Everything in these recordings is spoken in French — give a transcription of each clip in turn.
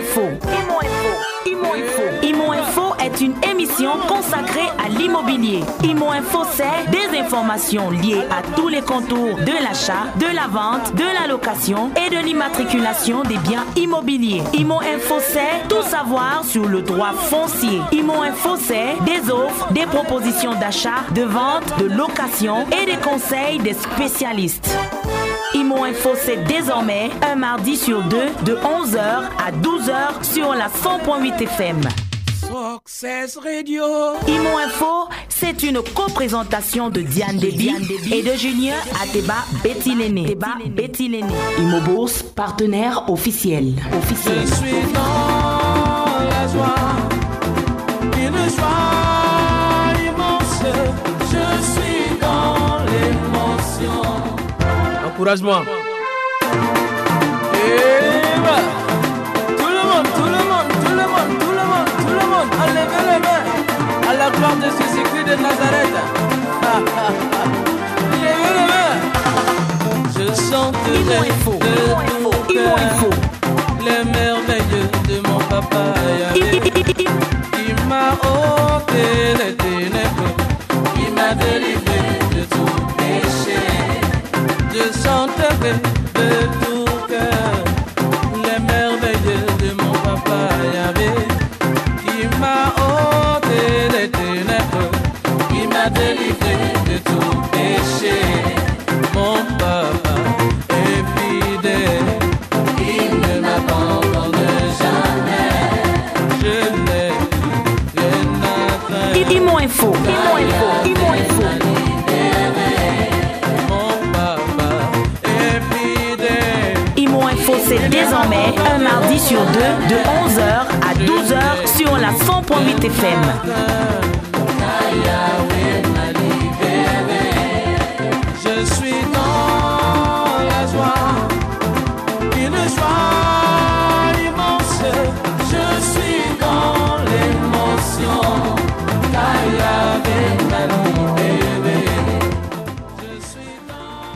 Info. Imo Info. Est une émission consacrée à l'immobilier. Imo Info, c'est des informations liées à tous les contours de l'achat, de la vente, de la location et de l'immatriculation des biens immobiliers. Imo Info, c'est tout savoir sur le droit foncier. Imo Info, c'est des offres, des propositions d'achat, de vente, de location et des conseils des spécialistes. Imo Info, c'est désormais un mardi sur deux de 11h à 12h sur la 100.8 FM. Success Radio. Imo Info, c'est une co-présentation de Diane Déby et de Julien Ateba Betty Léné. Imo Bourse, partenaire officiel. officiel. Je suis dans la joie, une joie Encourage-moi. Et voilà. Tout le monde, tout le monde, tout le monde, tout le monde, tout le monde, enlevez les mains à la gloire de Jésus-Christ de Nazareth. Levez les mains. Je chanterai de tout cœur les merveilles de mon papa qui m'a ôté les ténèbres, qui m'a délivré. Je chanterai de tout cœur les merveilles de mon papa Yahvé, qui m'a ôté les ténèbres, qui m'a délivré de tout péché. Désormais un mardi sur deux de 11h à 12h sur la 100.8 FM. Je suis dans la joie,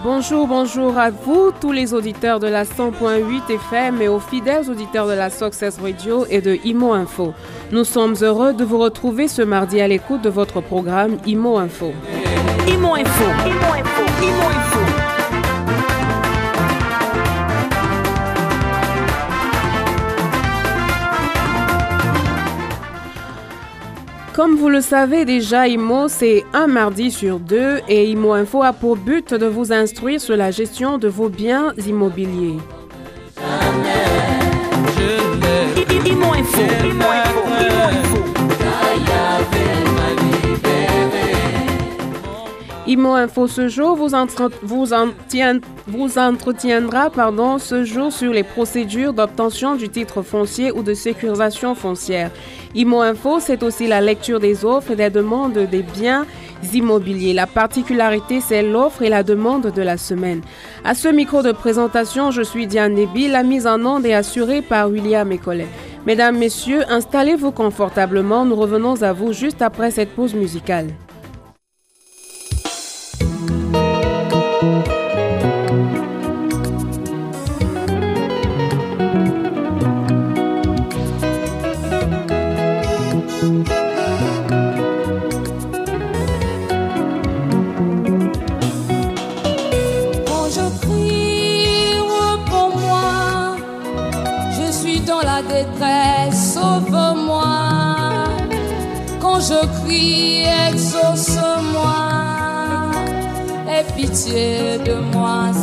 Bonjour, bonjour à vous, tous les auditeurs de la 100.8 FM et aux fidèles auditeurs de la Success Radio et de Imo Info. Nous sommes heureux de vous retrouver ce mardi à l'écoute de votre programme Imo Info. Imo Info. Imo Info. Imo Info. Comme vous le savez déjà, IMO, c'est un mardi sur deux et IMO Info a pour but de vous instruire sur la gestion de vos biens immobiliers. Info. IMO Info ce jour vous, entretiendra pardon, ce jour sur les procédures d'obtention du titre foncier ou de sécurisation foncière. IMO Info, c'est aussi la lecture des offres et des demandes des biens immobiliers. La particularité, c'est l'offre et la demande de la semaine. À ce micro de présentation, je suis Diane Nebi. La mise en onde est assurée par William Ecollet. Mesdames, Messieurs, installez-vous confortablement. Nous revenons à vous juste après cette pause musicale.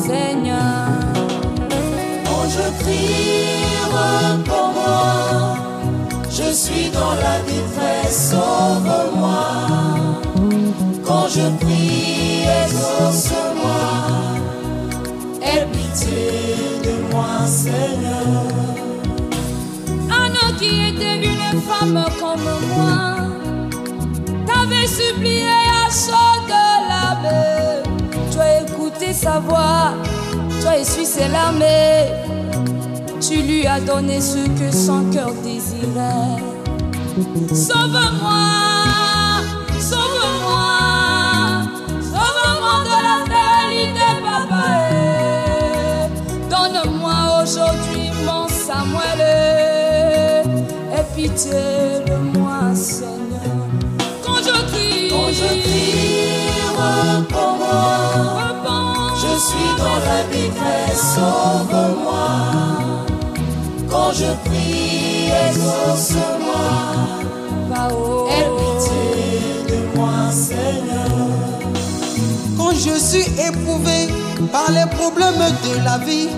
Seigneur. Quand je crie, pour moi, je suis dans la détresse, sauve-moi. Quand je prie, exauce-moi. Aie pitié de moi, Seigneur. Anna qui était une femme comme moi, t'avais supplié à chaud de la mer. Sa voix, tu as essuyé ses larmes. Tu lui as donné ce que son cœur désirait. Sauve-moi, sauve-moi, sauve-moi de la fidélité, papa. Donne-moi aujourd'hui mon Samuel. pitié sauve-moi. Quand je prie, exauce-moi. Aie pitié de moi, Seigneur. Quand je suis éprouvé par les problèmes de la vie,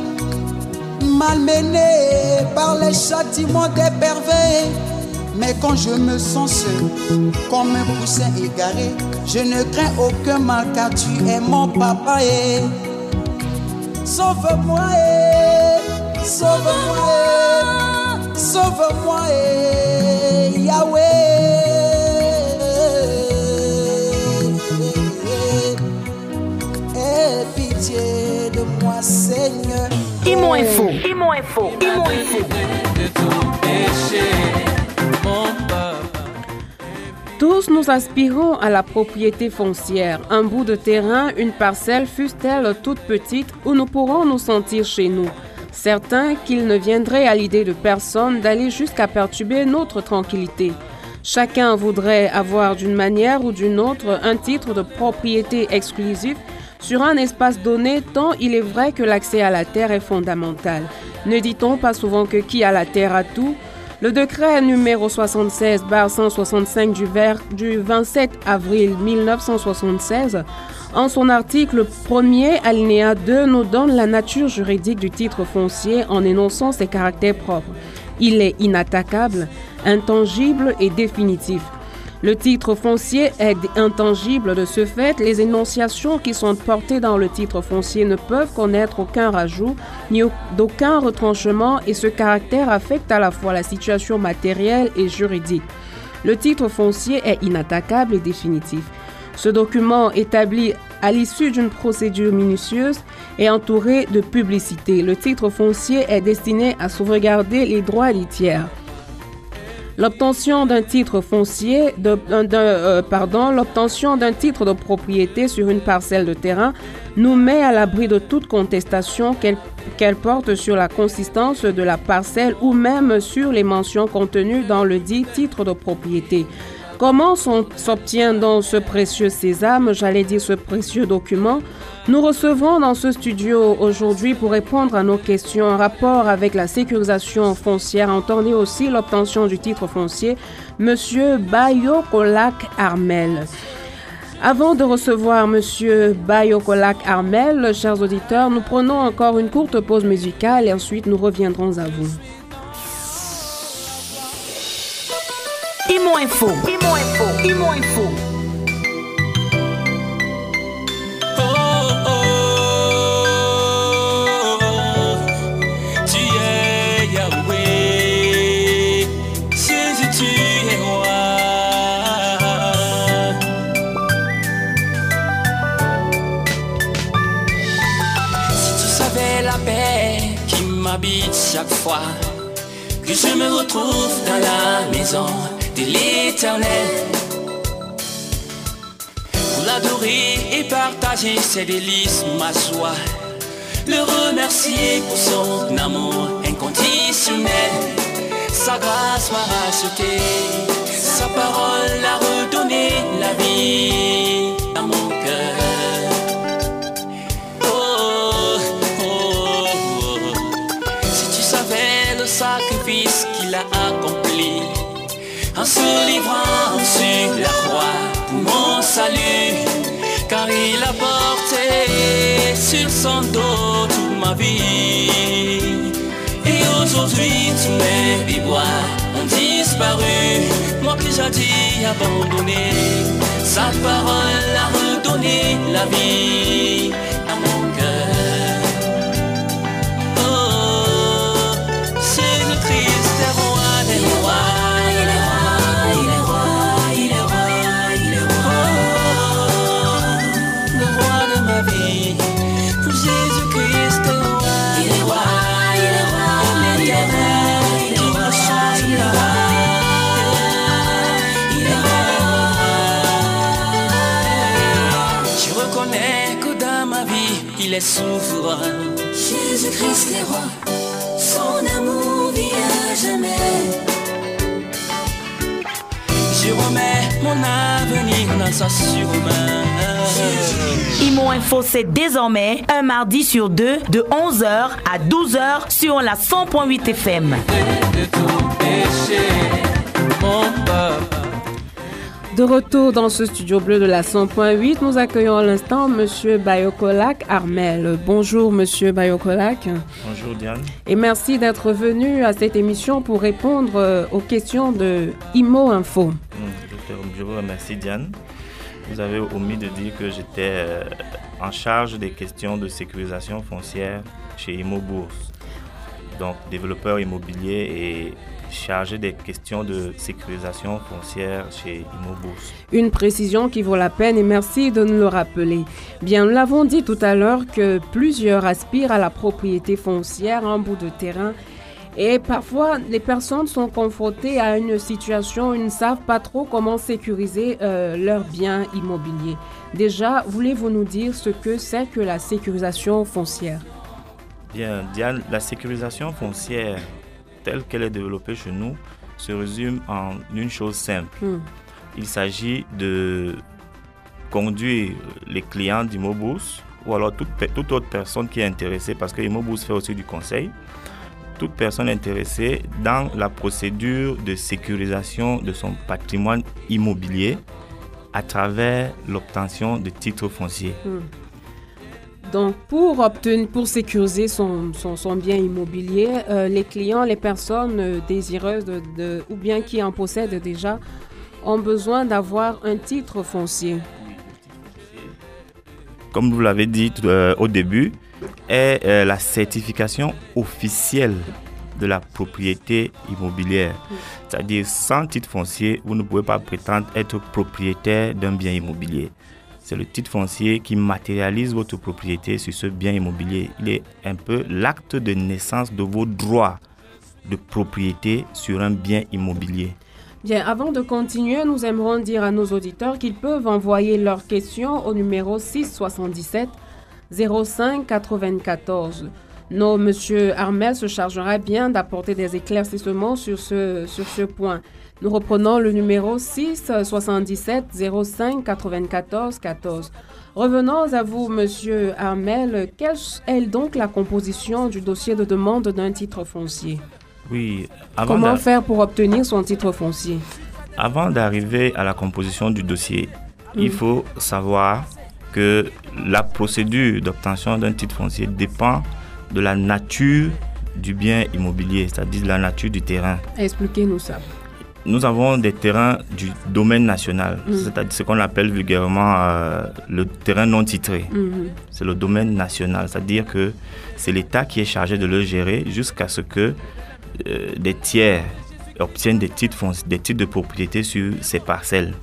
malmené par les châtiments des pervers. Mais quand je me sens seul, comme un poussin égaré, je ne crains aucun mal car tu es mon papa. Sauve-moi, sauve-moi, sauve-moi, Yahweh. Aie pitié de moi, Seigneur. Imo Info. Imo Info. Imo Info. De tout péché, mon. Tous nous aspirons à la propriété foncière, un bout de terrain, une parcelle, fût-elle toute petite, où nous pourrons nous sentir chez nous. Certains qu'il ne viendrait à l'idée de personne d'aller jusqu'à perturber notre tranquillité. Chacun voudrait avoir d'une manière ou d'une autre un titre de propriété exclusif sur un espace donné tant il est vrai que l'accès à la terre est fondamental. Ne dit-on pas souvent que qui a la terre a tout? Le décret numéro 76-165 du, ver- du 27 avril 1976, en son article 1er alinéa 2, nous donne la nature juridique du titre foncier en énonçant ses caractères propres. Il est inattaquable, intangible et définitif. Le titre foncier est intangible de ce fait. Les énonciations qui sont portées dans le titre foncier ne peuvent connaître aucun rajout ni au- d'aucun retranchement et ce caractère affecte à la fois la situation matérielle et juridique. Le titre foncier est inattaquable et définitif. Ce document établi à l'issue d'une procédure minutieuse est entouré de publicité. Le titre foncier est destiné à sauvegarder les droits des tiers. L'obtention d'un titre foncier, de- euh, pardon, l'obtention d'un titre de propriété sur une parcelle de terrain nous met à l'abri de toute contestation qu'elle qu'elle porte sur la consistance de la parcelle ou même sur les mentions contenues dans le dit titre de propriété. Comment s'obtient donc ce précieux sésame, j'allais dire ce précieux document Nous recevons dans ce studio aujourd'hui pour répondre à nos questions en rapport avec la sécurisation foncière, entendez aussi l'obtention du titre foncier, Monsieur Bayokolak Armel. Avant de recevoir Monsieur Bayokolak Armel, chers auditeurs, nous prenons encore une courte pause musicale et ensuite nous reviendrons à vous. Imo Info. Imo Info. Imo Info. Oh, oh, Yahweh, Jésus, tu es savais la paix qui m'habite chaque fois que je me retrouve dans la maison de l'éternel. Pour l'adorer et partager ses délices, ma joie. Le remercier pour son amour inconditionnel. Sa grâce m'a racheté, sa parole a redonné la vie sur la croix mon salut, car il a porté sur son dos toute ma vie. Et aujourd'hui, tous mes déboires ont disparu. Moi que jadis abandonné, sa parole a redonné la vie il est souverain. Jésus-Christ est roi, son amour vient à jamais. Je remets mon avenir dans sa surmain. Imo Info, c'est désormais un mardi sur deux de 11h à 12h sur la 100.8 FM. De retour dans ce studio bleu de la 100.8, nous accueillons à l'instant Monsieur Bayokolak Armel. Bonjour Monsieur Bayokolak. Bonjour Diane. Et merci d'être venu à cette émission pour répondre euh, aux questions de Imo Info. Hum, Je, vous remercie Diane. Vous avez omis de dire que j'étais euh, en charge des questions de sécurisation foncière chez Imo Bourse. Donc développeur immobilier et chargé des questions de sécurisation foncière chez Imo Bourse. Une précision qui vaut la peine et merci de nous le rappeler. Bien, nous l'avons dit tout à l'heure que plusieurs aspirent à la propriété foncière en bout de terrain et parfois les personnes sont confrontées à une situation où ils ne savent pas trop comment sécuriser euh, leurs biens immobiliers. Déjà, voulez-vous nous dire ce que c'est que la sécurisation foncière? Bien, Diane, la sécurisation foncière telle qu'elle est développée chez nous se résume en une chose simple. Hmm. Il s'agit de conduire les clients d'Immobus ou alors toute, toute autre personne qui est intéressée, parce que Immobus fait aussi du conseil, toute personne intéressée dans la procédure de sécurisation de son patrimoine immobilier à travers l'obtention de titres fonciers. Donc, pour obtenir, pour sécuriser son, son, son bien immobilier, euh, les clients, les personnes euh, désireuses de, de- ou bien qui en possèdent déjà, ont besoin d'avoir un titre foncier. comme vous l'avez dit euh, au début, est euh, la certification officielle de la propriété immobilière. C'est-à-dire, sans titre foncier, vous ne pouvez pas prétendre être propriétaire d'un bien immobilier. C'est le titre foncier qui matérialise votre propriété sur ce bien immobilier. Il est un peu l'acte de naissance de vos droits de propriété sur un bien immobilier. Bien, avant de continuer, nous aimerons dire à nos auditeurs qu'ils peuvent envoyer leurs questions au numéro 677 05 94. Nos Monsieur Armel se chargera bien d'apporter des éclaircissements sur ce, sur ce point. Nous reprenons le numéro 6 77 05 94 14. Revenons à vous, Monsieur Armel. Quelle est donc la composition du dossier de demande d'un titre foncier? Oui, avant Comment faire pour obtenir son titre foncier? Avant d'arriver à la composition du dossier, il faut savoir que la procédure d'obtention d'un titre foncier dépend de la nature du bien immobilier, c'est-à-dire de la nature du terrain. Expliquez-nous ça. Nous avons des terrains du domaine national, c'est-à-dire ce qu'on appelle vulgairement euh, le terrain non titré. Mhm. C'est le domaine national, c'est-à-dire que c'est l'État qui est chargé de le gérer jusqu'à ce que euh, des tiers obtiennent des titres, fonci- des titres de propriété sur ces parcelles.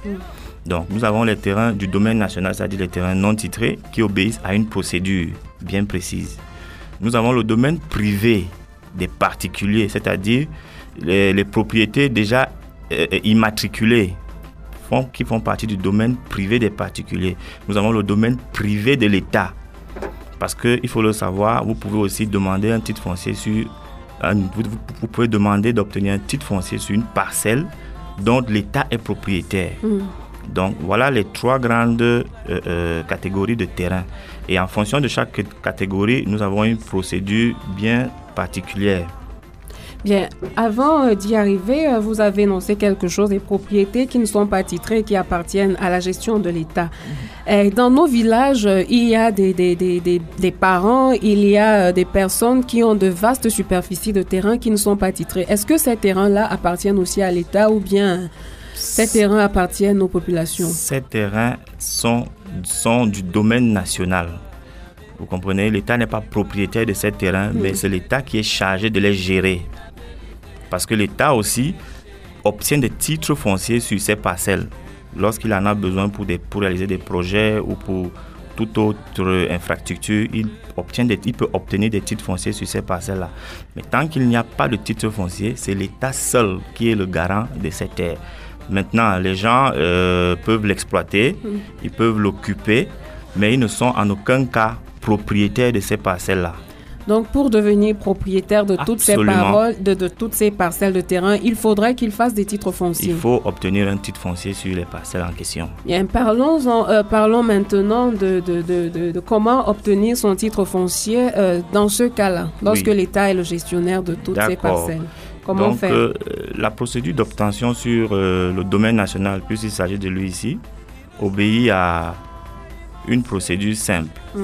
Donc nous avons les terrains du domaine national, c'est-à-dire les terrains non titrés qui obéissent à une procédure bien précise. Nous avons le domaine privé des particuliers, c'est-à-dire les, les propriétés déjà euh, immatriculées font, qui font partie du domaine privé des particuliers. Nous avons le domaine privé de l'État. Parce qu'il faut le savoir, vous pouvez aussi demander un titre foncier sur... vous, pouvez demander d'obtenir un titre foncier sur une parcelle dont l'État est propriétaire. Donc voilà les trois grandes euh, euh, catégories de terrain. Et en fonction de chaque catégorie, nous avons une procédure bien particulière. Bien, avant euh, d'y arriver, euh, vous avez énoncé quelque chose des propriétés qui ne sont pas titrées, qui appartiennent à la gestion de l'État. Euh, Dans nos villages, il y a des, des, des, des, parents, il y a des personnes qui ont de vastes superficies de terrain qui ne sont pas titrées. Est-ce que ces terrains-là appartiennent aussi à l'État ou bien ces terrains appartiennent aux populations? Ces terrains sont, sont du domaine national. Vous comprenez, l'État n'est pas propriétaire de ces terrains, mais c'est l'État qui est chargé de les gérer. Parce que l'État aussi obtient des titres fonciers sur ces parcelles lorsqu'il en a besoin pour, des, pour réaliser des projets ou pour toute autre infrastructure, il, obtient des, il peut obtenir des titres fonciers sur ces parcelles-là. Mais tant qu'il n'y a pas de titre foncier, c'est l'État seul qui est le garant de ces terres. Maintenant, les gens euh, peuvent l'exploiter, ils peuvent l'occuper, mais ils ne sont en aucun cas propriétaires de ces parcelles-là. Donc, pour devenir propriétaire de toutes, ces paroles, de, de, toutes ces parcelles de terrain, il faudrait qu'il fasse des titres fonciers. Il faut obtenir un titre foncier sur les parcelles en question. Bien, parlons, euh, parlons maintenant de, de, comment obtenir son titre foncier euh, dans ce cas-là, lorsque l'État est le gestionnaire de toutes ces parcelles. Comment Donc, faire? euh, La procédure d'obtention sur le domaine national, puisqu'il s'agit de lui ici, obéit à une procédure simple. Mm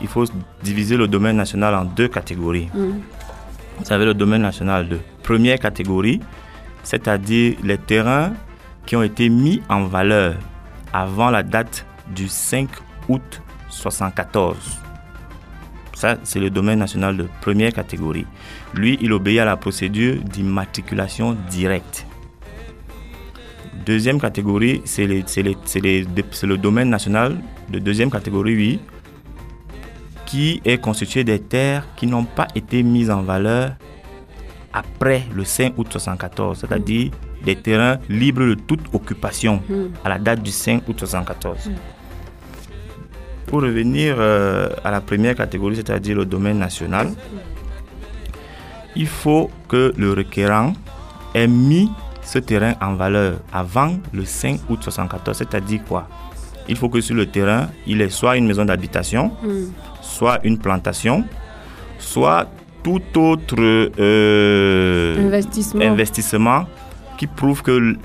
il faut diviser le domaine national en deux catégories. Mm. Vous savez, le domaine national de première catégorie, c'est-à-dire les terrains qui ont été mis en valeur avant la date du 5 août 74. Ça, c'est le domaine national de première catégorie. Lui, il obéit à la procédure d'immatriculation directe. Deuxième catégorie, c'est le domaine national de deuxième catégorie, oui, qui est constitué des terres qui n'ont pas été mises en valeur après le 5 août 74, c'est-à-dire des terrains libres de toute occupation hmm. à la date du 5 août 74. Hmm. Pour revenir euh, à la première catégorie, c'est-à-dire le domaine national, il faut que le requérant ait mis ce terrain en valeur avant le 5 août 74, c'est-à-dire quoi? Il faut que sur le terrain, il ait soit une maison d'habitation, hmm soit une plantation, soit tout autre euh, investissement. qui prouve que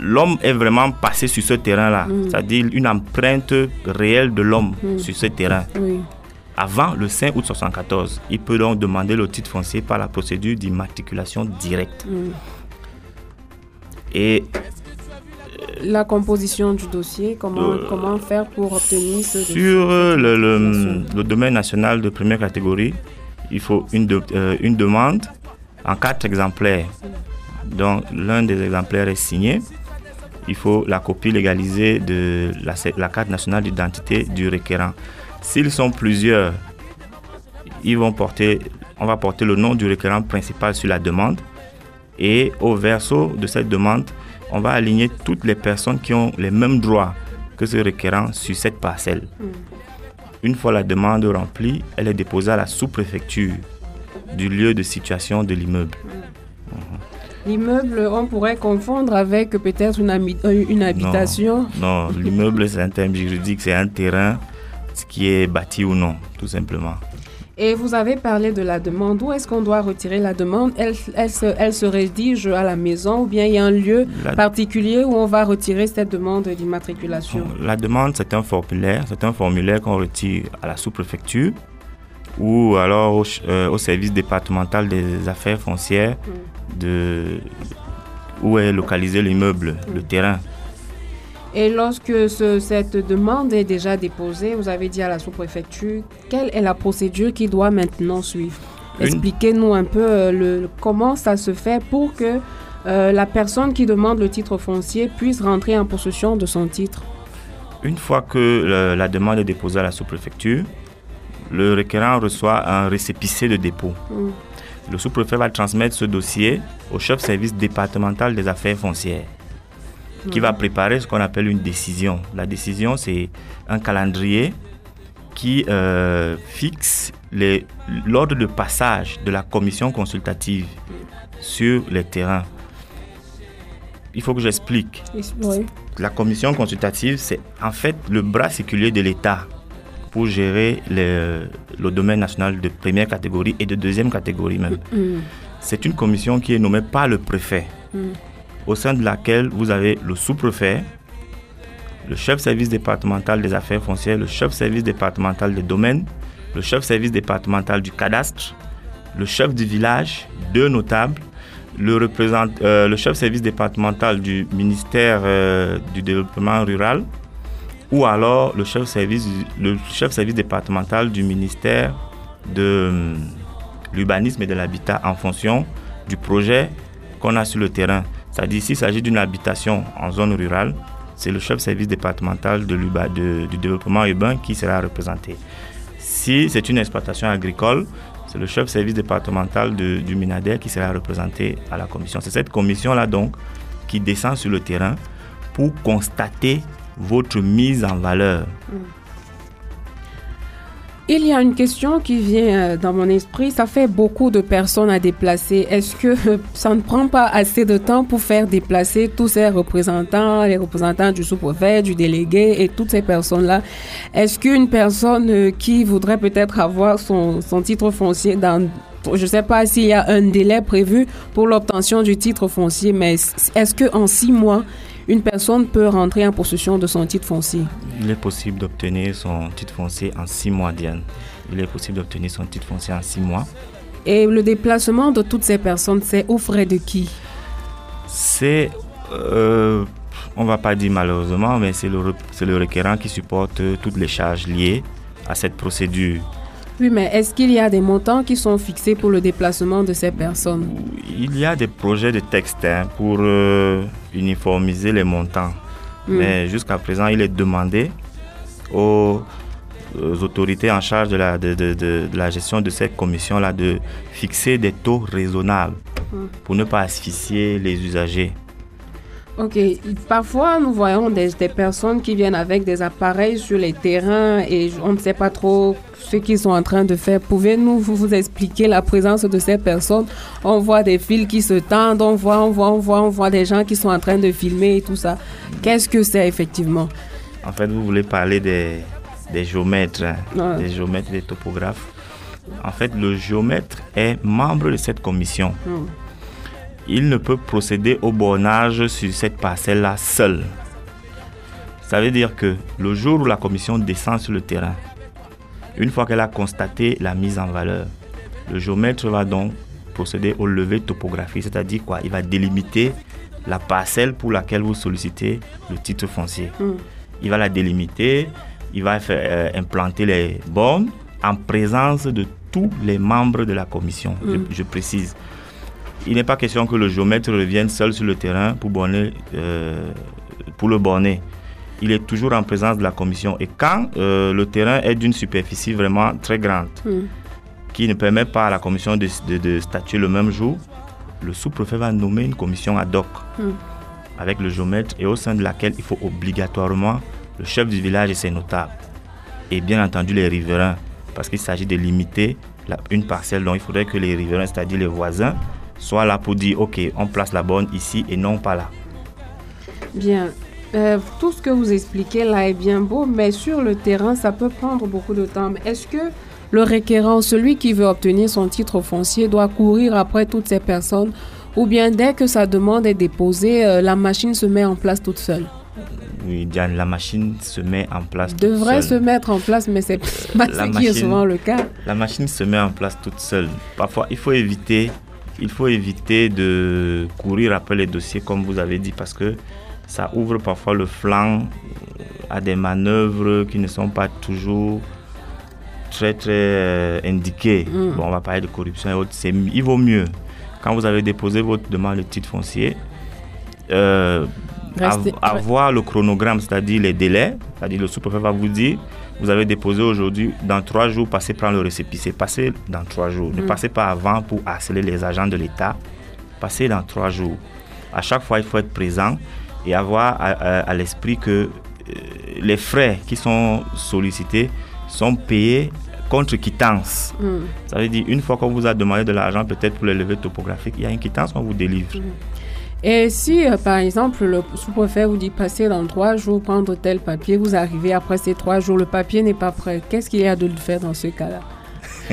l'homme est vraiment passé sur ce terrain-là, mm. c'est-à-dire une empreinte réelle de l'homme mm. sur ce terrain. Avant le 5 août 1974, il peut donc demander le titre foncier par la procédure d'immatriculation directe. Et la composition du dossier, comment, comment faire pour obtenir ce Sur euh, le, domaine national de première catégorie, il faut une, euh, une demande en quatre exemplaires. Donc l'un des exemplaires est signé. Il faut la copie légalisée de la, la carte nationale d'identité du requérant. S'ils sont plusieurs, ils vont porter, on va porter le nom du requérant principal sur la demande et au verso de cette demande, on va aligner toutes les personnes qui ont les mêmes droits que ce requérant sur cette parcelle. Hmm. Une fois la demande remplie, elle est déposée à la sous-préfecture du lieu de situation de l'immeuble. Hmm. L'immeuble, on pourrait confondre avec peut-être une, euh, une, habitation. Non, l'immeuble, c'est un terme juridique, c'est un terrain qui est bâti ou non, tout simplement. Et vous avez parlé de la demande. Où est-ce qu'on doit retirer la demande? Elle, elle, se, elle, se, rédige à la maison ou bien il y a un lieu particulier où on va retirer cette demande d'immatriculation? La demande, c'est un formulaire. C'est un formulaire qu'on retire à la sous-préfecture ou alors au, euh, service départemental des affaires foncières mm. de, où est localisé l'immeuble, le terrain. Et lorsque cette demande est déjà déposée, vous avez dit à la sous-préfecture, quelle est la procédure qui doit maintenant suivre? Expliquez-nous un peu euh, le, comment ça se fait pour que euh, la personne qui demande le titre foncier puisse rentrer en possession de son titre. Une fois que la demande est déposée à la sous-préfecture, le requérant reçoit un récépissé de dépôt. Mm. Le sous-préfet va transmettre ce dossier au chef service départemental des affaires foncières qui va préparer ce qu'on appelle une décision. La décision, c'est un calendrier qui euh, fixe l'ordre de passage de la commission consultative sur les terrains. Il faut que j'explique. La commission consultative, c'est en fait le bras séculier de l'État pour gérer le, domaine national de première catégorie et de deuxième catégorie même. Mm. C'est une commission qui est nommée par le préfet. Mm au sein de laquelle vous avez le sous-préfet, le chef service départemental des affaires foncières, le chef service départemental des domaines, le chef service départemental du cadastre, le chef du village, deux notables, le, représent, euh, le chef service départemental du ministère euh, du développement rural, ou alors le chef service, le chef service départemental du ministère de hum, l'urbanisme et de l'habitat en fonction du projet qu'on a sur le terrain. C'est-à-dire, s'il s'agit d'une habitation en zone rurale, c'est le chef service départemental de du développement urbain qui sera représenté. Si c'est une exploitation agricole, c'est le chef service départemental du Minader qui sera représenté à la commission. C'est cette commission-là donc qui descend sur le terrain pour constater votre mise en valeur. Il y a une question qui vient euh, dans mon esprit. Ça fait beaucoup de personnes à déplacer. Est-ce que ça ne prend pas assez de temps pour faire déplacer tous ces représentants, les représentants du sous-préfet, du délégué et toutes ces personnes-là? Est-ce qu'une personne euh, qui voudrait peut-être avoir son, son titre foncier dans je ne sais pas s'il y a un délai prévu pour l'obtention du titre foncier, mais est-ce qu'en six mois, une personne peut rentrer en possession de son titre foncier Il est possible d'obtenir son titre foncier en six mois, Diane. Il est possible d'obtenir son titre foncier en six mois. Et le déplacement de toutes ces personnes, c'est au frais de qui? C'est, euh, on va pas dire malheureusement, mais c'est le, le requérant qui supporte toutes les charges liées à cette procédure. Oui, mais est-ce qu'il y a des montants qui sont fixés pour le déplacement de ces personnes? Il y a des projets de texte hein, pour euh, uniformiser les montants. Hmm. Mais jusqu'à présent, il est demandé aux, autorités en charge de la, de, la gestion de cette commission-là de fixer des taux raisonnables hmm. pour ne pas asphyxier les usagers. Ok, parfois nous voyons des, personnes qui viennent avec des appareils sur les terrains et on ne sait pas trop ce qu'ils sont en train de faire. Pouvez-nous vous, expliquer la présence de ces personnes? On voit des fils qui se tendent, on voit, on voit, on voit, on voit des gens qui sont en train de filmer et tout ça. Qu'est-ce que c'est effectivement? En fait, vous voulez parler des, des géomètres, hein, des géomètres, des topographes. En fait, le géomètre est membre de cette commission. Hmm il ne peut procéder au bornage sur cette parcelle-là seul. Ça veut dire que le jour où la commission descend sur le terrain, une fois qu'elle a constaté la mise en valeur, le géomètre va donc procéder au levé topographique, c'est-à-dire quoi? Il va délimiter la parcelle pour laquelle vous sollicitez le titre foncier. Hmm. Il va la délimiter, il va faire, euh, implanter les bornes en présence de tous les membres de la commission, je, hmm. précise. Il n'est pas question que le géomètre revienne seul sur le terrain pour, euh, pour le borner. Il est toujours en présence de la commission. Et quand euh, le terrain est d'une superficie vraiment très grande, hmm. qui ne permet pas à la commission de, statuer le même jour, le sous-préfet va nommer une commission ad hoc hmm. avec le géomètre et au sein de laquelle il faut obligatoirement le chef du village et ses notables. Et bien entendu les riverains, parce qu'il s'agit de limiter une parcelle dont il faudrait que les riverains, c'est-à-dire les voisins, soit là pour dire, OK, on place la borne ici et non pas là. Bien. Euh, tout ce que vous expliquez là est bien beau, mais sur le terrain, ça peut prendre beaucoup de temps. Est-ce que le requérant, celui qui veut obtenir son titre foncier, doit courir après toutes ces personnes? Ou bien dès que sa demande est déposée, euh, la machine se met en place toute seule? Oui, Diane, la machine se met en place toute Devrait se mettre en place, mais c'est pas ce qui est souvent le cas. La machine se met en place toute seule. Parfois, il faut éviter il faut éviter de courir après les dossiers comme vous avez dit parce que ça ouvre parfois le flanc à des manœuvres qui ne sont pas toujours très très euh, indiquées. Mm. Bon, on va parler de corruption et autres. Il vaut mieux, quand vous avez déposé votre demande de titre foncier, euh, avoir le chronogramme, c'est-à-dire les délais, c'est-à-dire le sous-préfet va vous dire vous avez déposé aujourd'hui, dans trois jours, passez prendre le récépissé. Passez dans trois jours. Ne mm. passez pas avant pour harceler les agents de l'État. Passez dans trois jours. À chaque fois, il faut être présent et avoir à, l'esprit que euh, les frais qui sont sollicités sont payés contre quittance. Mm. Ça veut dire, une fois qu'on vous a demandé de l'argent, peut-être pour les levées topographiques, il y a une quittance qu'on vous délivre. Mm. Et si, euh, par exemple, le sous-préfet vous dit passer dans trois jours, prendre tel papier, vous arrivez après ces trois jours, le papier n'est pas prêt, qu'est-ce qu'il y a de faire dans ce cas-là?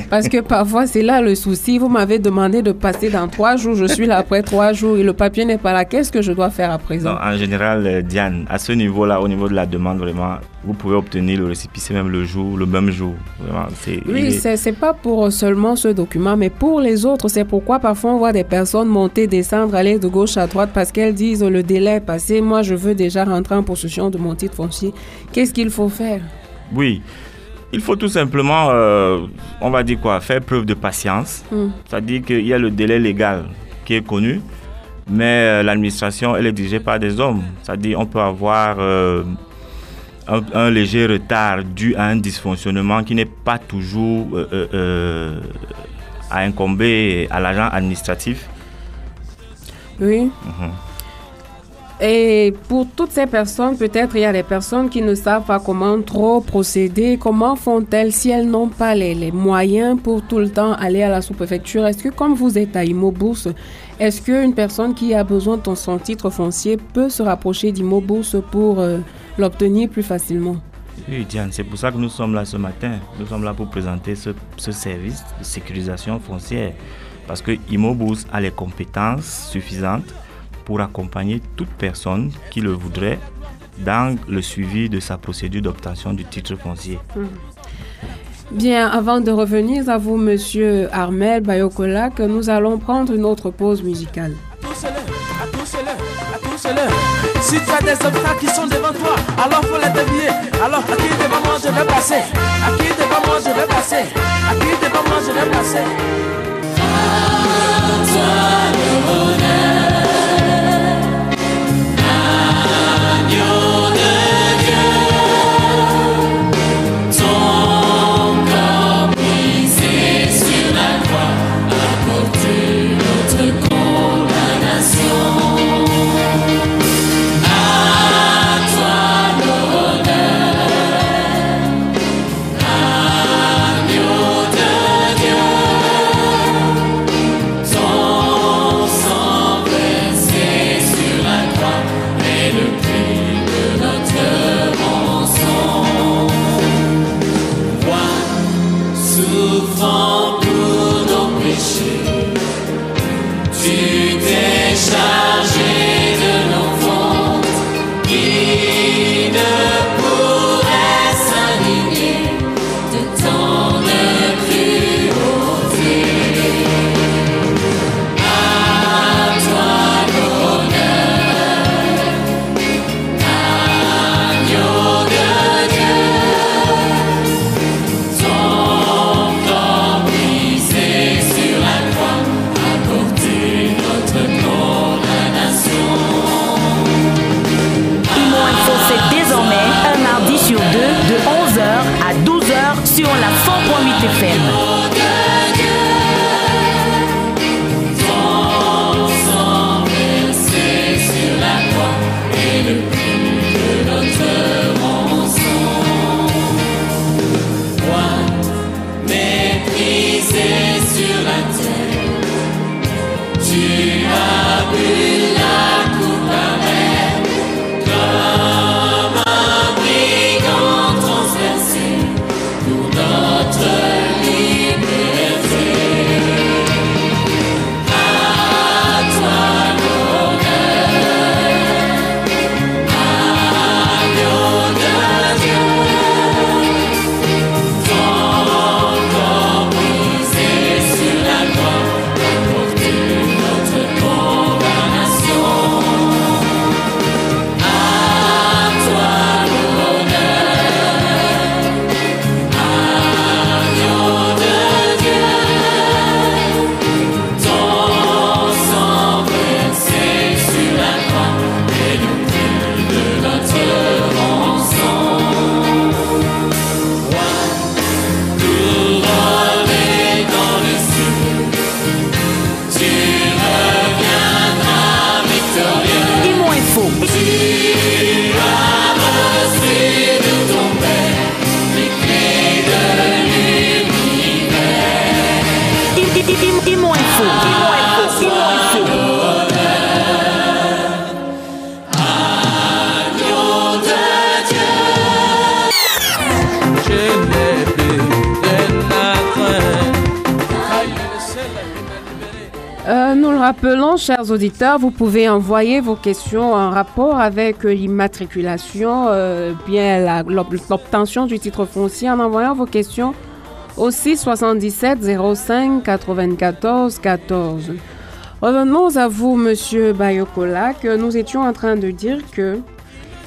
Parce que parfois, c'est là le souci. Vous m'avez demandé de passer dans trois jours. Je suis là après trois jours et le papier n'est pas là. Qu'est-ce que je dois faire à présent? En général, euh, Diane, à ce niveau-là, au niveau de la demande, vraiment, vous pouvez obtenir le récépissé même le jour, le même jour. Vraiment, oui, ce c'est pas pour seulement ce document, mais pour les autres. C'est pourquoi parfois on voit des personnes monter, descendre, aller de gauche à droite parce qu'elles disent le délai est passé. Moi, je veux déjà rentrer en possession de mon titre foncier. Qu'est-ce qu'il faut faire? Oui. Il faut tout simplement, euh, on va dire quoi, faire preuve de patience. Hmm. C'est-à-dire qu'il y a le délai légal qui est connu, mais euh, l'administration, elle est dirigée par des hommes. C'est-à-dire on peut avoir euh, un, léger retard dû à un dysfonctionnement qui n'est pas toujours à incomber à l'agent administratif. Oui. Mhm. Et pour toutes ces personnes, peut-être il y a des personnes qui ne savent pas comment trop procéder. Comment font-elles si elles n'ont pas les, moyens pour tout le temps aller à la sous-préfecture? Est-ce que comme vous êtes à Imobourse, est-ce qu'une personne qui a besoin de son titre foncier peut se rapprocher d'Imobourse pour euh, l'obtenir plus facilement? Oui, Diane, c'est pour ça que nous sommes là ce matin. Nous sommes là pour présenter ce, ce service de sécurisation foncière. Parce que Imobus a les compétences suffisantes pour accompagner toute personne qui le voudrait dans le suivi de sa procédure d'obtention du titre foncier. Mhm. Bien, avant de revenir à vous, monsieur Armel Bayokola, que nous allons prendre une autre pause musicale. Si tu as des obstacles qui sont devant toi, alors faut les dévier. Alors à qui devant moi je vais passer? À qui devant moi je vais passer? À qui devant moi je vais passer? Vous pouvez envoyer vos questions en rapport avec euh, l'immatriculation, euh, bien l'obtention du titre foncier en envoyant vos questions au 677 05 94 14. Revenons à vous, Monsieur Bayokola, que nous étions en train de dire que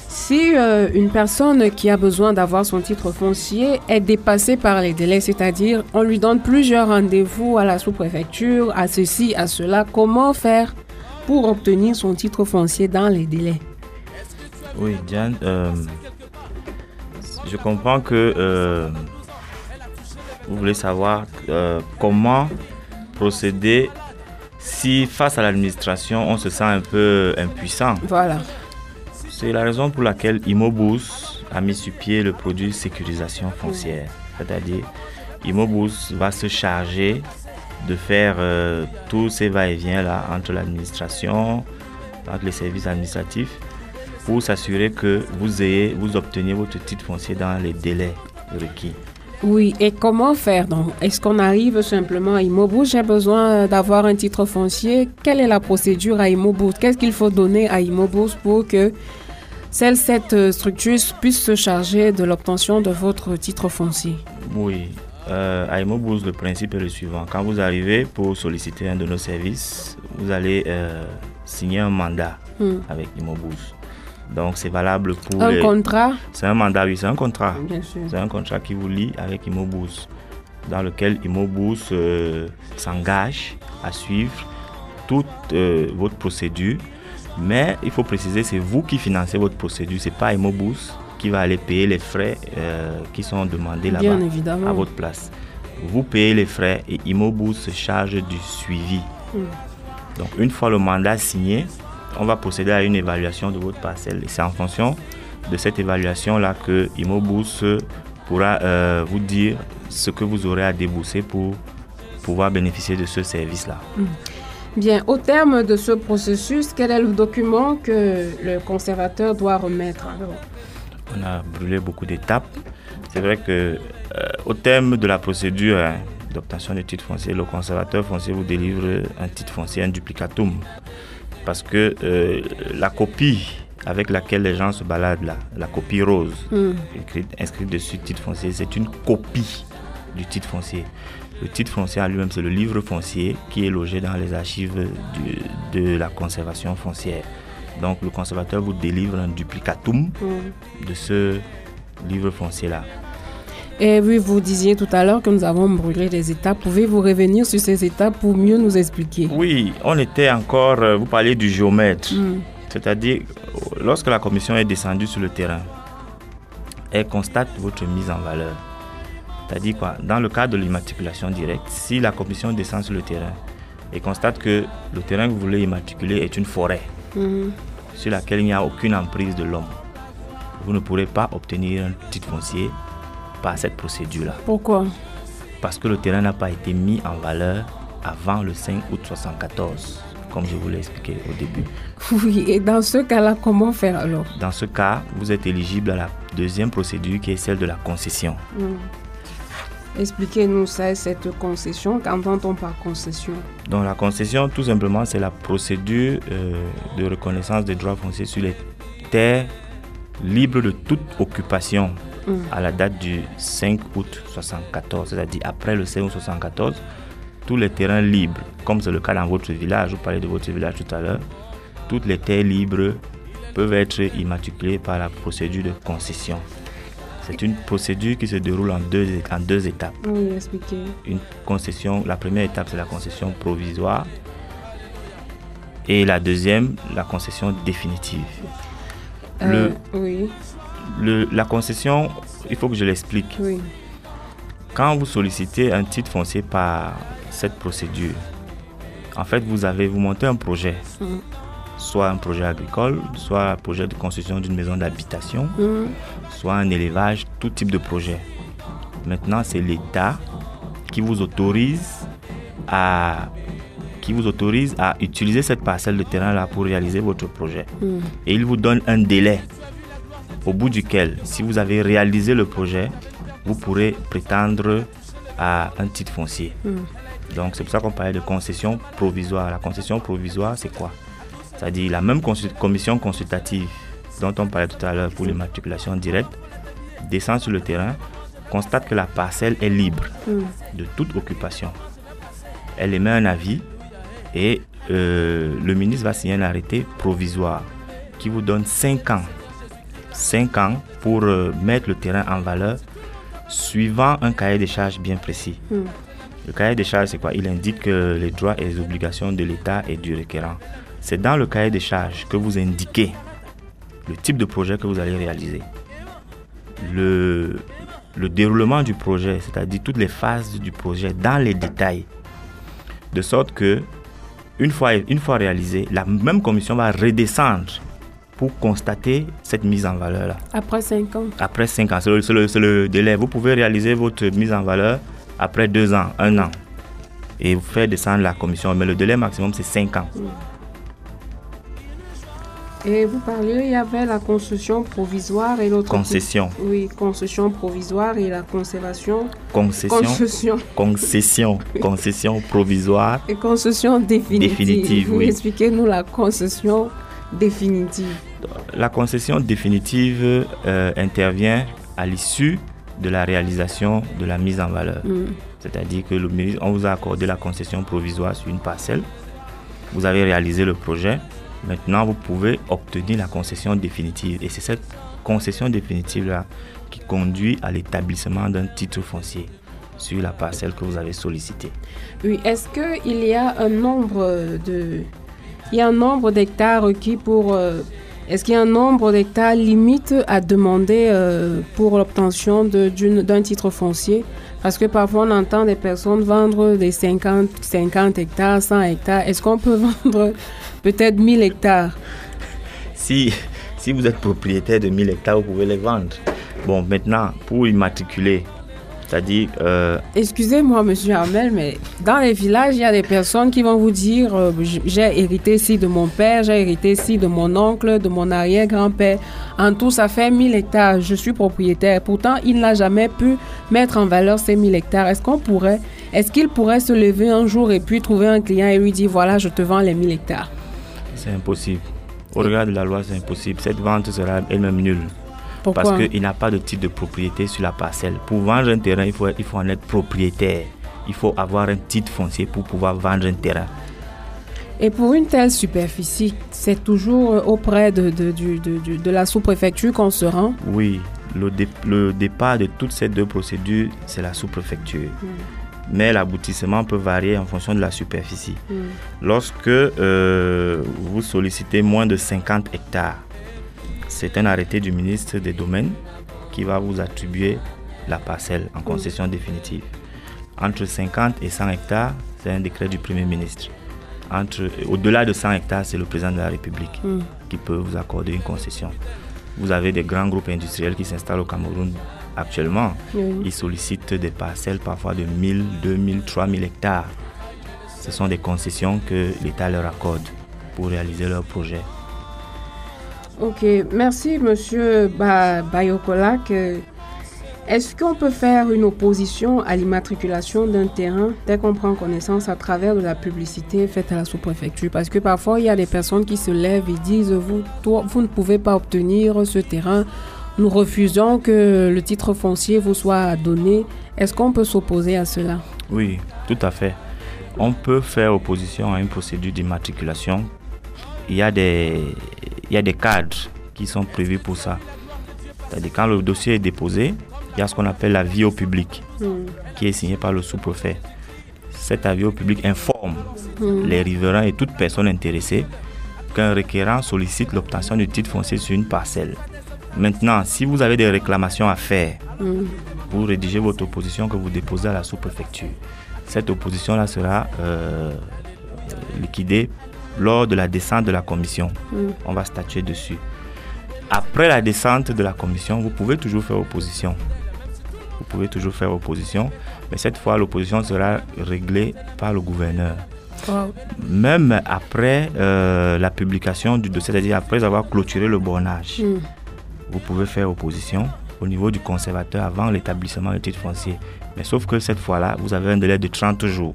si euh, une personne qui a besoin d'avoir son titre foncier est dépassée par les délais, c'est-à-dire on lui donne plusieurs rendez-vous à la sous-préfecture, à ceci, à cela, comment faire? Pour obtenir son titre foncier dans les délais Oui, Diane, euh, je comprends que euh, vous voulez savoir comment procéder si face à l'administration, on se sent un peu impuissant. Voilà. C'est la raison pour laquelle Immobus a mis sur pied le produit sécurisation foncière. C'est-à-dire, Immobus va se charger de faire euh, tous ces va-et-vient là entre l'administration, entre les services administratifs, pour s'assurer que vous ayez, vous obteniez votre titre foncier dans les délais requis. Oui, et comment faire donc? Est-ce qu'on arrive simplement à Immobus J'ai besoin d'avoir un titre foncier. Quelle est la procédure à Immobus Qu'est-ce qu'il faut donner à Immobus pour que celle, cette euh, structure puisse se charger de l'obtention de votre titre foncier? Oui, euh, à le principe est le suivant. Quand vous arrivez pour solliciter un de nos services, vous allez euh, signer un mandat Hmm. avec Immobus. Donc c'est valable pour Un les- contrat? C'est un mandat, oui, c'est un contrat. Bien sûr. C'est un contrat qui vous lie avec Immobus, dans lequel Immobus euh, s'engage à suivre toute euh, votre procédure. Mais il faut préciser, c'est vous qui financez votre procédure, c'est pas Immobus qui va aller payer les frais euh, qui sont demandés là-bas à votre place. Vous payez les frais et Immobus se charge du suivi. Hmm. Donc une fois le mandat signé, on va procéder à une évaluation de votre parcelle. Et c'est en fonction de cette évaluation-là que Immobus pourra euh, vous dire ce que vous aurez à débourser pour pouvoir bénéficier de ce service-là. Bien, au terme de ce processus, quel est le document que le conservateur doit remettre? alors On a brûlé beaucoup d'étapes. C'est vrai que euh, au terme de la procédure hein, d'obtention de titre foncier, le conservateur foncier vous délivre un titre foncier, un duplicatum. Parce que euh, la copie avec laquelle les gens se baladent là, la copie rose, Hmm. écrite, inscrite dessus titre foncier, c'est une copie du titre foncier. Le titre foncier en lui-même, c'est le livre foncier qui est logé dans les archives du- de la conservation foncière. Donc le conservateur vous délivre un duplicatum Hmm. de ce livre foncier-là. Et oui, vous disiez tout à l'heure que nous avons brûlé des étapes. Pouvez-vous revenir sur ces étapes pour mieux nous expliquer? Oui, on était encore, euh, vous parlez du géomètre, Hmm. c'est-à-dire euh, lorsque la commission est descendue sur le terrain, elle constate votre mise en valeur. C'est-à-dire quoi? Dans le cadre de l'immatriculation directe, si la commission descend sur le terrain et constate que le terrain que vous voulez immatriculer est une forêt Sur laquelle il n'y a aucune emprise de l'homme, vous ne pourrez pas obtenir un titre foncier par cette procédure-là. Pourquoi? Parce que le terrain n'a pas été mis en valeur avant le 5 août 74, comme je vous l'ai expliqué au début. Oui, et dans ce cas-là, comment faire alors? Dans ce cas, vous êtes éligible à la deuxième procédure qui est celle de la concession. Hmm. Expliquez-nous ça, cette concession. Qu'entend-on par concession? Donc la concession, tout simplement, c'est la procédure euh, de reconnaissance des droits fonciers sur les terres libres de toute occupation Hmm. à la date du 5 août 74, c'est-à-dire après le 5 août 74, tous les terrains libres, comme c'est le cas dans votre village, vous parlez de votre village tout à l'heure, toutes les terres libres peuvent être immatriculées par la procédure de concession. C'est une procédure qui se déroule en deux, en deux étapes. Oui, expliquez. Une concession, la première étape c'est la concession provisoire et la deuxième, la concession définitive. Euh, Le, oui, le- la concession, il faut que je l'explique. oui. Quand vous sollicitez un titre foncier par cette procédure, en fait, vous avez, vous montez un projet, Mhm. Soit un projet agricole, soit un projet de construction d'une maison d'habitation, Hmm. soit un élevage, tout type de projet. Maintenant, c'est l'État qui vous autorise à qui vous autorise à utiliser cette parcelle de terrain là pour réaliser votre projet. Hmm. Et il vous donne un délai au bout duquel, si vous avez réalisé le projet, vous pourrez prétendre à un titre foncier. Hmm. Donc c'est pour ça qu'on parlait de concession provisoire. La concession provisoire, c'est quoi? C'est-à-dire la même commission consultative dont on parlait tout à l'heure pour l'immatriculation directe descend sur le terrain, constate que la parcelle est libre Hmm. de toute occupation. Elle émet un avis et euh, le ministre va signer un arrêté provisoire qui vous donne 5 ans. 5 ans pour euh, mettre le terrain en valeur suivant un cahier des charges bien précis. Hmm. Le cahier des charges, c'est quoi? Il indique euh, les droits et les obligations de l'État et du requérant. C'est dans le cahier des charges que vous indiquez le type de projet que vous allez réaliser. Le, le déroulement du projet, c'est-à-dire toutes les phases du projet dans les détails. De sorte que une fois, une fois réalisé, la même commission va redescendre pour constater cette mise en valeur-là. Après 5 ans Après 5 ans, c'est le, délai. Vous pouvez réaliser votre mise en valeur après 2 ans, 1 an. Et vous faites descendre la commission. Mais le délai maximum, c'est 5 ans. Et vous parliez, il y avait la concession provisoire et l'autre... Concession. Oui, concession provisoire et la conservation. Concession. Concession. Concession. Concession provisoire. Et concession définitive. Définitive, oui. Expliquez-nous la concession définitive. La concession définitive euh, intervient à l'issue de la réalisation de la mise en valeur. Mm. C'est-à-dire que le ministre, on vous a accordé la concession provisoire sur une parcelle. Vous avez réalisé le projet. Maintenant, vous pouvez obtenir la concession définitive. Et c'est cette concession définitive-là qui conduit à l'établissement d'un titre foncier sur la parcelle que vous avez sollicitée. Oui, est-ce qu'il y a un nombre de... Il y a un nombre d'hectares requis pour... euh, Est-ce qu'il y a un nombre d'hectares limite à demander euh, pour l'obtention d'un titre foncier? Parce que parfois on entend des personnes vendre des 50, 50 hectares, 100 hectares. Est-ce qu'on peut vendre peut-être 1000 hectares? Si, si vous êtes propriétaire de 1000 hectares, vous pouvez les vendre. Bon, maintenant, pour immatriculer, c'est-à-dire euh, Excusez-moi, monsieur Armel, mais dans les villages, il y a des personnes qui vont vous dire euh, J'ai hérité ci de mon père, j'ai hérité ci de mon oncle, de mon arrière-grand-père. En tout, ça fait 1000 hectares. Je suis propriétaire. Pourtant, il n'a jamais pu mettre en valeur ces 1000 hectares. Est-ce qu'on pourrait, est-ce qu'il pourrait se lever un jour et puis trouver un client et lui dire Voilà, je te vends les 1000 hectares? C'est impossible. Au regard de la loi, c'est impossible. Cette vente sera elle-même nulle. Pourquoi? Parce qu'il n'a pas de titre de propriété sur la parcelle. Pour vendre un terrain, il faut, il faut en être propriétaire. Il faut avoir un titre foncier pour pouvoir vendre un terrain. Et pour une telle superficie, c'est toujours euh, auprès de, de, de- de la sous-préfecture qu'on se rend? Oui, le, dé- le départ de toutes ces deux procédures, c'est la sous-préfecture. Mais l'aboutissement peut varier en fonction de la superficie. Lorsque euh, vous sollicitez moins de 50 hectares, c'est un arrêté du ministre des Domaines qui va vous attribuer la parcelle en concession définitive. Entre 50 et 100 hectares, c'est un décret du Premier ministre. Entre, au-delà de 100 hectares, c'est le président de la République Mm. qui peut vous accorder une concession. Vous avez des grands groupes industriels qui s'installent au Cameroun actuellement. Ils sollicitent des parcelles parfois de 1000, 2000, 3000 hectares. Ce sont des concessions que l'État leur accorde pour réaliser leurs projets. Ok, merci Monsieur ba Bayokolak. Euh, Est-ce qu'on peut faire une opposition à l'immatriculation d'un terrain dès qu'on prend connaissance à travers de la publicité faite à la sous-préfecture? Parce que parfois il y a des personnes qui se lèvent et disent vous, vous ne pouvez pas obtenir ce terrain. Nous refusons que le titre foncier vous soit donné. Est-ce qu'on peut s'opposer à cela? Oui, tout à fait. On peut faire opposition à une procédure d'immatriculation. Il y a des, il y a des cadres qui sont prévus pour ça. C'est-à-dire quand le dossier est déposé, il y a ce qu'on appelle l'avis au public qui est signé par le sous-préfet. Cet avis au public informe les riverains et toute personne intéressée qu'un requérant sollicite l'obtention du titre foncier sur une parcelle. Maintenant, si vous avez des réclamations à faire, vous rédigez votre opposition que vous déposez à la sous-préfecture. Cette opposition-là sera euh, liquidée lors de la descente de la commission. On va statuer dessus. Après la descente de la commission, vous pouvez toujours faire opposition. Vous pouvez toujours faire opposition, mais cette fois, l'opposition sera réglée par le gouverneur. Même après euh, la publication du dossier, c'est-à-dire après avoir clôturé le bornage, vous pouvez faire opposition au niveau du conservateur avant l'établissement du titre foncier. Mais sauf que cette fois-là, vous avez un délai de 30 jours.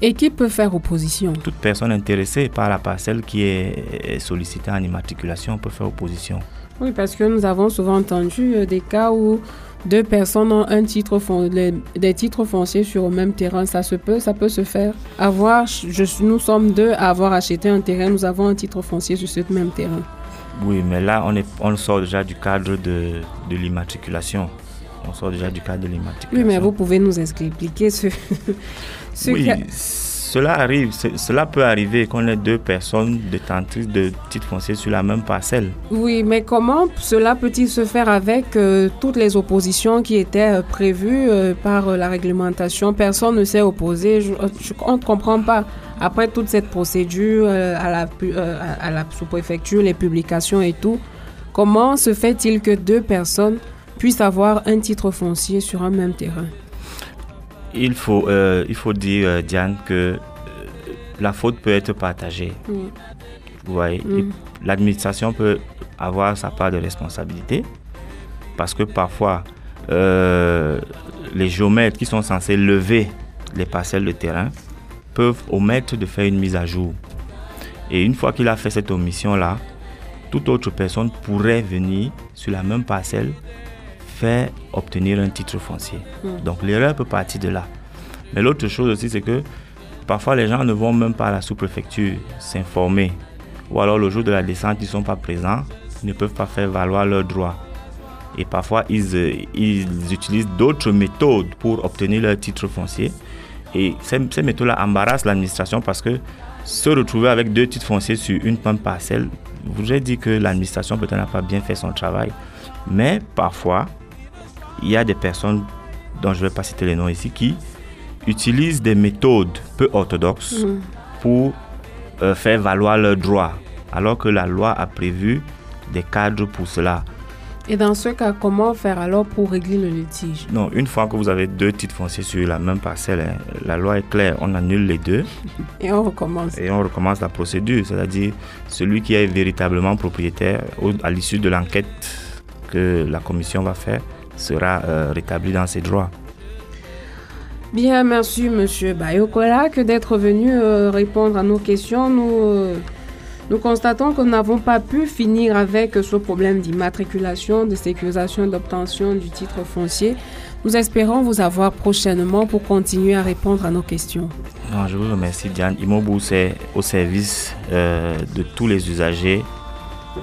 Et qui peut faire opposition? Toute personne intéressée par la parcelle qui est sollicitée en immatriculation peut faire opposition. Oui, parce que nous avons souvent entendu euh, des cas où deux personnes ont un titre les- des titres fonciers sur le même terrain. Ça se peut, ça peut se faire. Avoir, je, nous sommes deux à avoir acheté un terrain, nous avons un titre foncier sur ce même terrain. Oui, mais là, on, est, on sort déjà du cadre de, de l'immatriculation. On sort déjà du cadre de l'immatriculation. Oui, mais vous pouvez nous expliquer ce, ce Oui, cela arrive, cela peut arriver qu'on ait deux personnes détentrices de titres fonciers sur la même parcelle. Oui, mais comment cela peut-il se faire avec euh, toutes les oppositions qui étaient euh, prévues euh, par la réglementation? Personne ne s'est opposé. Je, on ne comprend pas. Après toute cette procédure à la, à la sous-préfecture, les publications et tout, comment se fait-il que deux personnes puissent avoir un titre foncier sur un même terrain il faut, euh, il faut dire, euh, Diane, que euh, la faute peut être partagée. Vous voyez, mm. l'administration peut avoir sa part de responsabilité parce que parfois, les géomètres qui sont censés lever les parcelles de terrain peuvent omettre de faire une mise à jour. Et une fois qu'il a fait cette omission-là, toute autre personne pourrait venir sur la même parcelle faire obtenir un titre foncier. Hmm. Donc l'erreur peut partir de là. Mais l'autre chose aussi, c'est que parfois les gens ne vont même pas à la sous-préfecture s'informer. Ou alors le jour de la descente, ils ne sont pas présents, ils ne peuvent pas faire valoir leurs droits. Et parfois, ils, euh, ils utilisent d'autres méthodes pour obtenir leur titre foncier. Et ces, ces méthodes-là embarrassent l'administration parce que se retrouver avec deux titres fonciers sur une même parcelle, vous avez dit que l'administration peut-être n'a pas bien fait son travail. Mais parfois, il y a des personnes dont je ne vais pas citer les noms ici qui utilisent des méthodes peu orthodoxes mm. pour euh, faire valoir leurs droits, alors que la loi a prévu des cadres pour cela. Et dans ce cas, comment faire alors pour régler le litige? Non, une fois que vous avez deux titres fonciers sur la même parcelle, hein, la loi est claire, on annule les deux. Et on recommence. Et on recommence la procédure, c'est-à-dire celui qui est véritablement propriétaire, à l'issue de l'enquête que la commission va faire, sera euh, rétabli dans ses droits. Bien, merci Monsieur Bayokola que d'être venu euh, répondre à nos questions. Nous, euh, nous constatons que nous n'avons pas pu finir avec ce problème d'immatriculation, de sécurisation d'obtention du titre foncier. Nous espérons vous avoir prochainement pour continuer à répondre à nos questions. je vous remercie Diane. Imobu, c'est au service de tous les usagers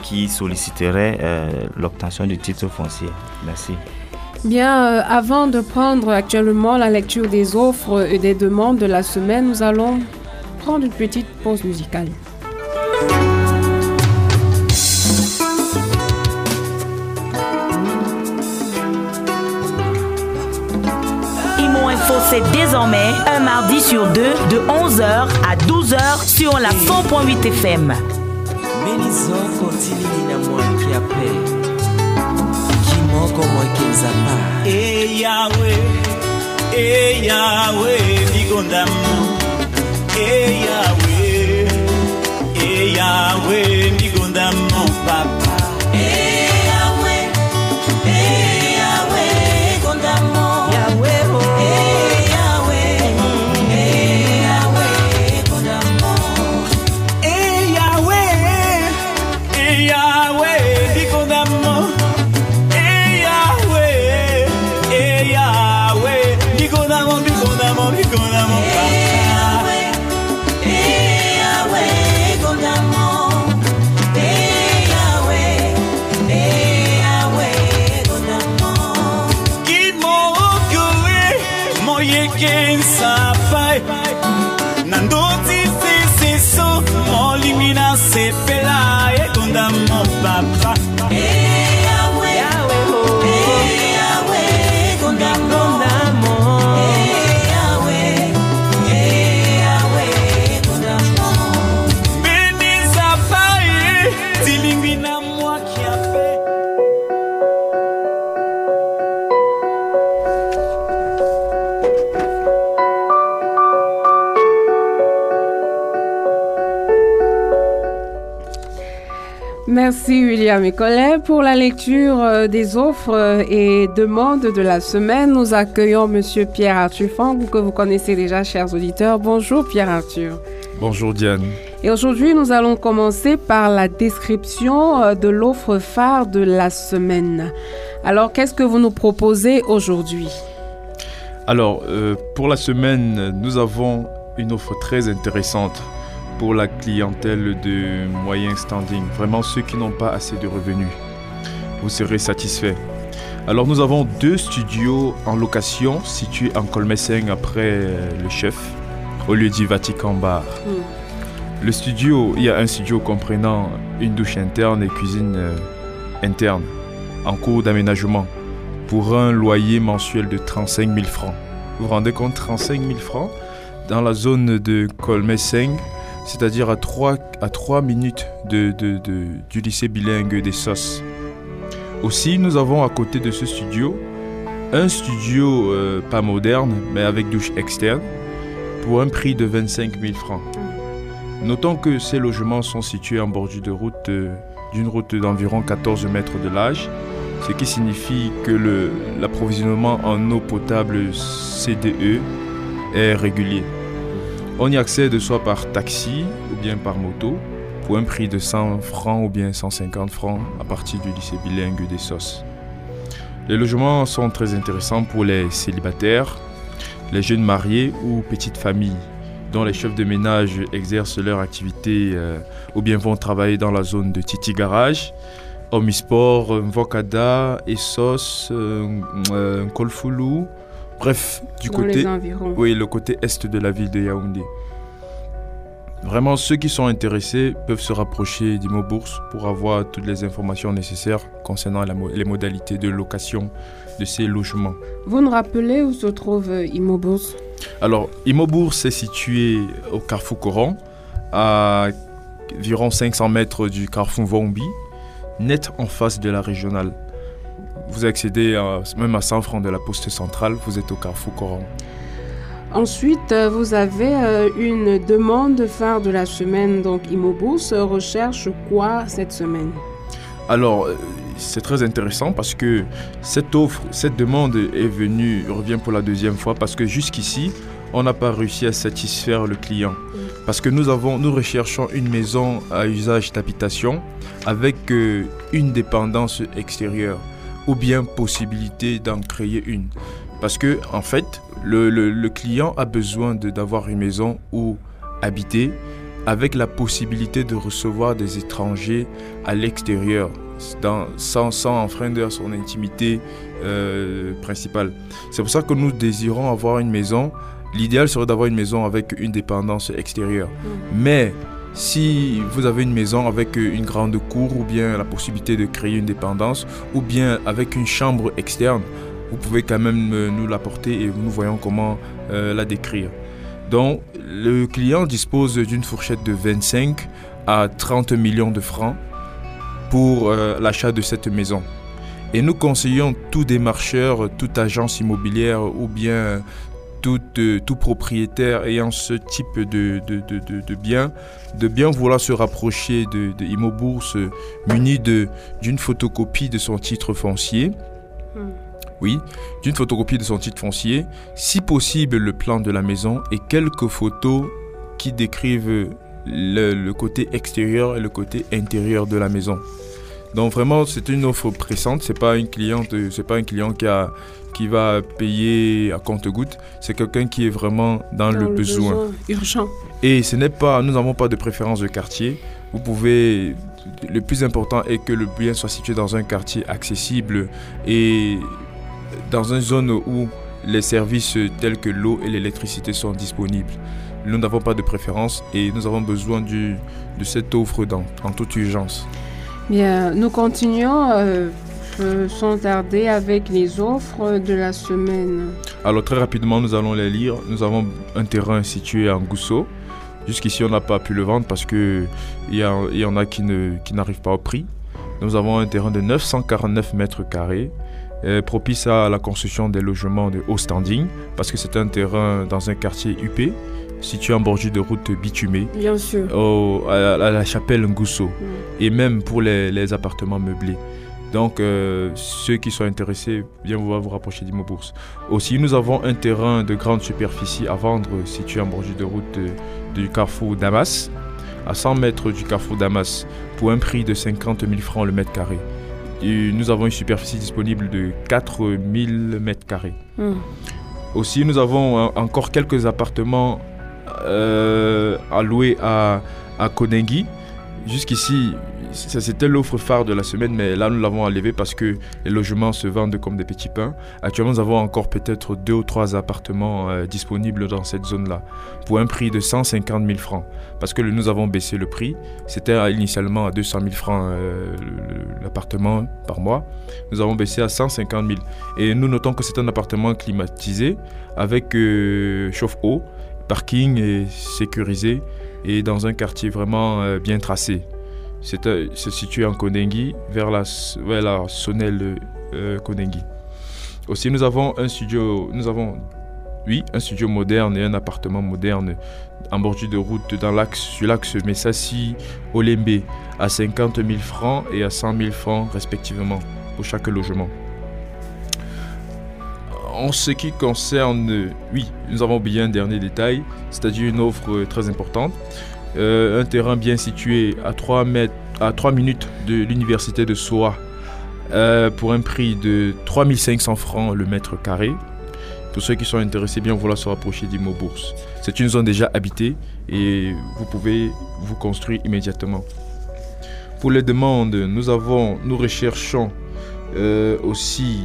qui solliciteraient l'obtention du titre foncier. Merci. Bien, euh, avant de prendre actuellement la lecture des offres et des demandes de la semaine, nous allons prendre une petite pause musicale. Imo Info, c'est désormais un mardi sur deux de 11h à 12h sur la 100.8 FM. moko moekinzapa e yawe e yawe ndigondamu e yawe e yawe papa. Et collègues pour la lecture euh, des offres euh, et demandes de la semaine. Nous accueillons Monsieur Pierre Arthur Fang, que vous connaissez déjà, chers auditeurs. Bonjour Pierre Arthur. Bonjour Diane. Et aujourd'hui, nous allons commencer par la description euh, de l'offre phare de la semaine. Alors, qu'est-ce que vous nous proposez aujourd'hui? Alors, pour la semaine, nous avons une offre très intéressante pour la clientèle de moyen standing, vraiment ceux qui n'ont pas assez de revenus. Vous serez satisfait. Alors nous avons deux studios en location situés en Colmessing après le chef, au lieu du Vatican Bar. Le studio, il y a un studio comprenant une douche interne et cuisine euh, interne en cours d'aménagement pour un loyer mensuel de 35 000 francs. Vous vous rendez compte, 35 000 francs dans la zone de Colmeseng, c'est-à-dire à 3, à 3 minutes du lycée bilingue des SOS. Aussi, nous avons à côté de ce studio un studio euh, pas moderne, mais avec douche externe, pour un prix de 25 000 francs. Notons que ces logements sont situés en bordure de route euh, d'une route d'environ 14 mètres de large, ce qui signifie que l'approvisionnement en eau potable CDE est régulier. On y accède soit par taxi ou bien par moto pour un prix de 100 francs ou bien 150 francs à partir du lycée bilingue des SOS. Les logements sont très intéressants pour les célibataires, les jeunes mariés ou petites familles dont les chefs de ménage exercent leur activité euh, ou bien vont travailler dans la zone de Titi Garage, Omisport, Mvokada, Essos, euh, euh, bref, du Dans côté oui, le côté est de la ville de Yaoundé. Vraiment, ceux qui sont intéressés peuvent se rapprocher d'Imo Bourse pour avoir toutes les informations nécessaires concernant la mo- les modalités de location de ces logements. Vous nous rappelez où se trouve euh, Immobus Alors, Imo Bourse est situé au carrefour Coran, à environ 500 mètres du carrefour Vombi, net en face de la régionale. Vous accédez à- même à 100 francs de la poste centrale, vous êtes au carrefour Coran. Ensuite, euh, vous avez euh, une demande phare de la semaine. Donc, Immobus euh, recherche quoi cette semaine? Alors, euh, c'est très intéressant parce que cette offre, cette demande est venue, revient pour la deuxième fois parce que jusqu'ici, on n'a pas réussi à satisfaire le client. Parce que nous, avons, nous recherchons une maison à usage d'habitation avec une dépendance extérieure ou bien possibilité d'en créer une. Parce que, en fait, le, le- le client a besoin d'avoir une maison où habiter avec la possibilité de recevoir des étrangers à l'extérieur dans- sans, sans enfreindre son intimité euh, principale. C'est pour ça que nous désirons avoir une maison. L'idéal serait d'avoir une maison avec une dépendance extérieure. Mais si vous avez une maison avec une grande cour ou bien la possibilité de créer une dépendance ou bien avec une chambre externe, vous pouvez quand même euh, nous l'apporter et nous voyons comment euh, la décrire. Donc, le client dispose d'une fourchette de 25 à 30 millions de francs pour euh, l'achat de cette maison. Et nous conseillons tout démarcheur, toute agence immobilière ou bien tout, euh, tout propriétaire ayant ce type de, de, de, de- de bien, de bien vouloir se rapprocher de, de Immobourse muni de- d'une photocopie de son titre foncier. Oui, d'une photocopie de son titre foncier, si possible le plan de la maison et quelques photos qui décrivent le, le côté extérieur et le côté intérieur de la maison. Donc vraiment, c'est une offre pressante. C'est pas une cliente, c'est pas un client qui a qui va payer à compte-goutte. C'est quelqu'un qui est vraiment dans, le, besoin. urgent. Et ce n'est pas, nous n'avons pas de préférence de quartier. Vous pouvez, le plus important est que le bien soit situé dans un quartier accessible et dans une zone où les services tels que l'eau et l'électricité sont disponibles. Nous n'avons pas de préférence et nous avons besoin du, de cette offre dans, en toute urgence. Bien, nous continuons euh, euh, sans tarder avec les offres de la semaine. Alors très rapidement, nous allons les lire. Nous avons un terrain situé à Ngousso. Jusqu'ici, on n'a pas pu le vendre parce qu'il y, a- y en a qui n'arrivent pas au prix. Nous avons un terrain de 949 mètres carrés, euh, propice à la construction des logements de haut standing, parce que c'est un terrain dans un quartier UP, situé en bordure de route bitumée, Bien sûr. au- à, à la chapelle Ngousso, et même pour les, les appartements meublés. Donc, euh, ceux qui sont intéressés, bien vouloir vous rapprocher d'Imo Bourse. Aussi, nous avons un terrain de grande superficie à vendre situé en bordure de route du carrefour Damas, à 100 mètres du carrefour Damas, pour un prix de 50 000 francs le mètre carré. Et nous avons une superficie disponible de 4 000 mètres carrés. Hmm. Aussi, nous avons encore quelques appartements euh, à louer à, à Konengi. Jusqu'ici, c'était l'offre phare de la semaine, mais là nous l'avons enlevé parce que les logements se vendent comme des petits pains. Actuellement, nous avons encore peut-être deux ou trois appartements euh, disponibles dans cette zone-là pour un prix de 150 000 francs. Parce que nous avons baissé le prix. C'était initialement à 200 000 francs euh, l'appartement par mois. Nous avons baissé à 150 000. Et nous notons que c'est un appartement climatisé avec euh, chauffe-eau, parking et sécurisé et dans un quartier vraiment bien tracé. C'est situé en Kondengi, vers la, vers la Sonnelle euh. Aussi, nous avons un studio, nous avons, oui, un studio moderne et un appartement moderne en bordure de route dans l'axe, sur l'axe Messassi, Olembe, à 50 000 francs et à 100 000 francs respectivement pour chaque logement. En ce qui concerne, oui, nous avons oublié un dernier détail, c'est-à-dire une offre très importante. Euh, un terrain bien situé à 3, mètres, à 3 minutes de l'université de Soa euh, pour un prix de 3500 francs le mètre carré. Pour ceux qui sont intéressés, bien vouloir se rapprocher d'Imo Bourse. C'est une zone déjà habitée et vous pouvez vous construire immédiatement. Pour les demandes, nous avons, nous recherchons euh, aussi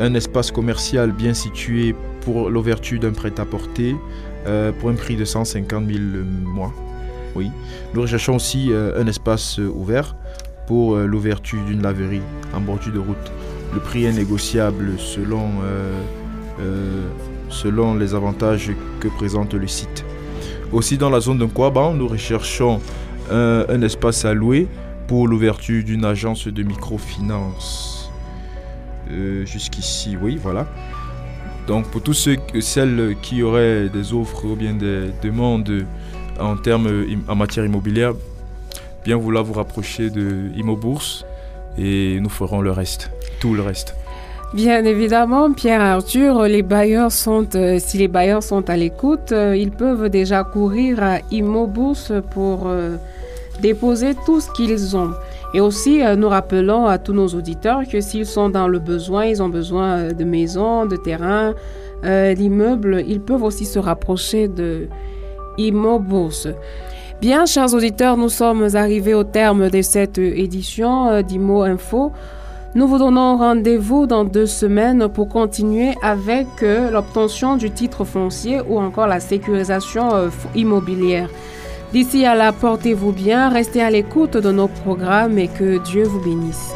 un espace commercial bien situé pour l'ouverture d'un prêt-à-porter pour un prix de 150 000 mois. Oui. Nous recherchons aussi euh, un espace euh, ouvert pour euh, l'ouverture d'une laverie en bordure de route. Le prix est négociable selon, les avantages que présente le site. Aussi dans la zone de Kouaban, nous recherchons un, espace à louer pour l'ouverture d'une agence de microfinance. Jusqu'ici, oui, voilà. Donc pour tous ceux, celles qui auraient des offres ou bien des demandes en termes en matière immobilière, bien vouloir vous rapprocher de Imo Bourse et nous ferons le reste, tout le reste. Bien évidemment, Pierre Arthur, euh, si les bailleurs sont à l'écoute, euh, ils peuvent déjà courir à Imo Bourse pour euh, déposer tout ce qu'ils ont. Et aussi, nous rappelons à tous nos auditeurs que s'ils sont dans le besoin, ils ont besoin de maisons, de terrains, d'immeubles, ils peuvent aussi se rapprocher de Imo Bien, chers auditeurs, nous sommes arrivés au terme de cette édition euh, d'Imo Info. Nous vous donnons rendez-vous dans deux semaines pour continuer avec euh, l'obtention du titre foncier ou encore la sécurisation euh, immobilière. D'ici à là, portez-vous bien, restez à l'écoute de nos programmes et que Dieu vous bénisse.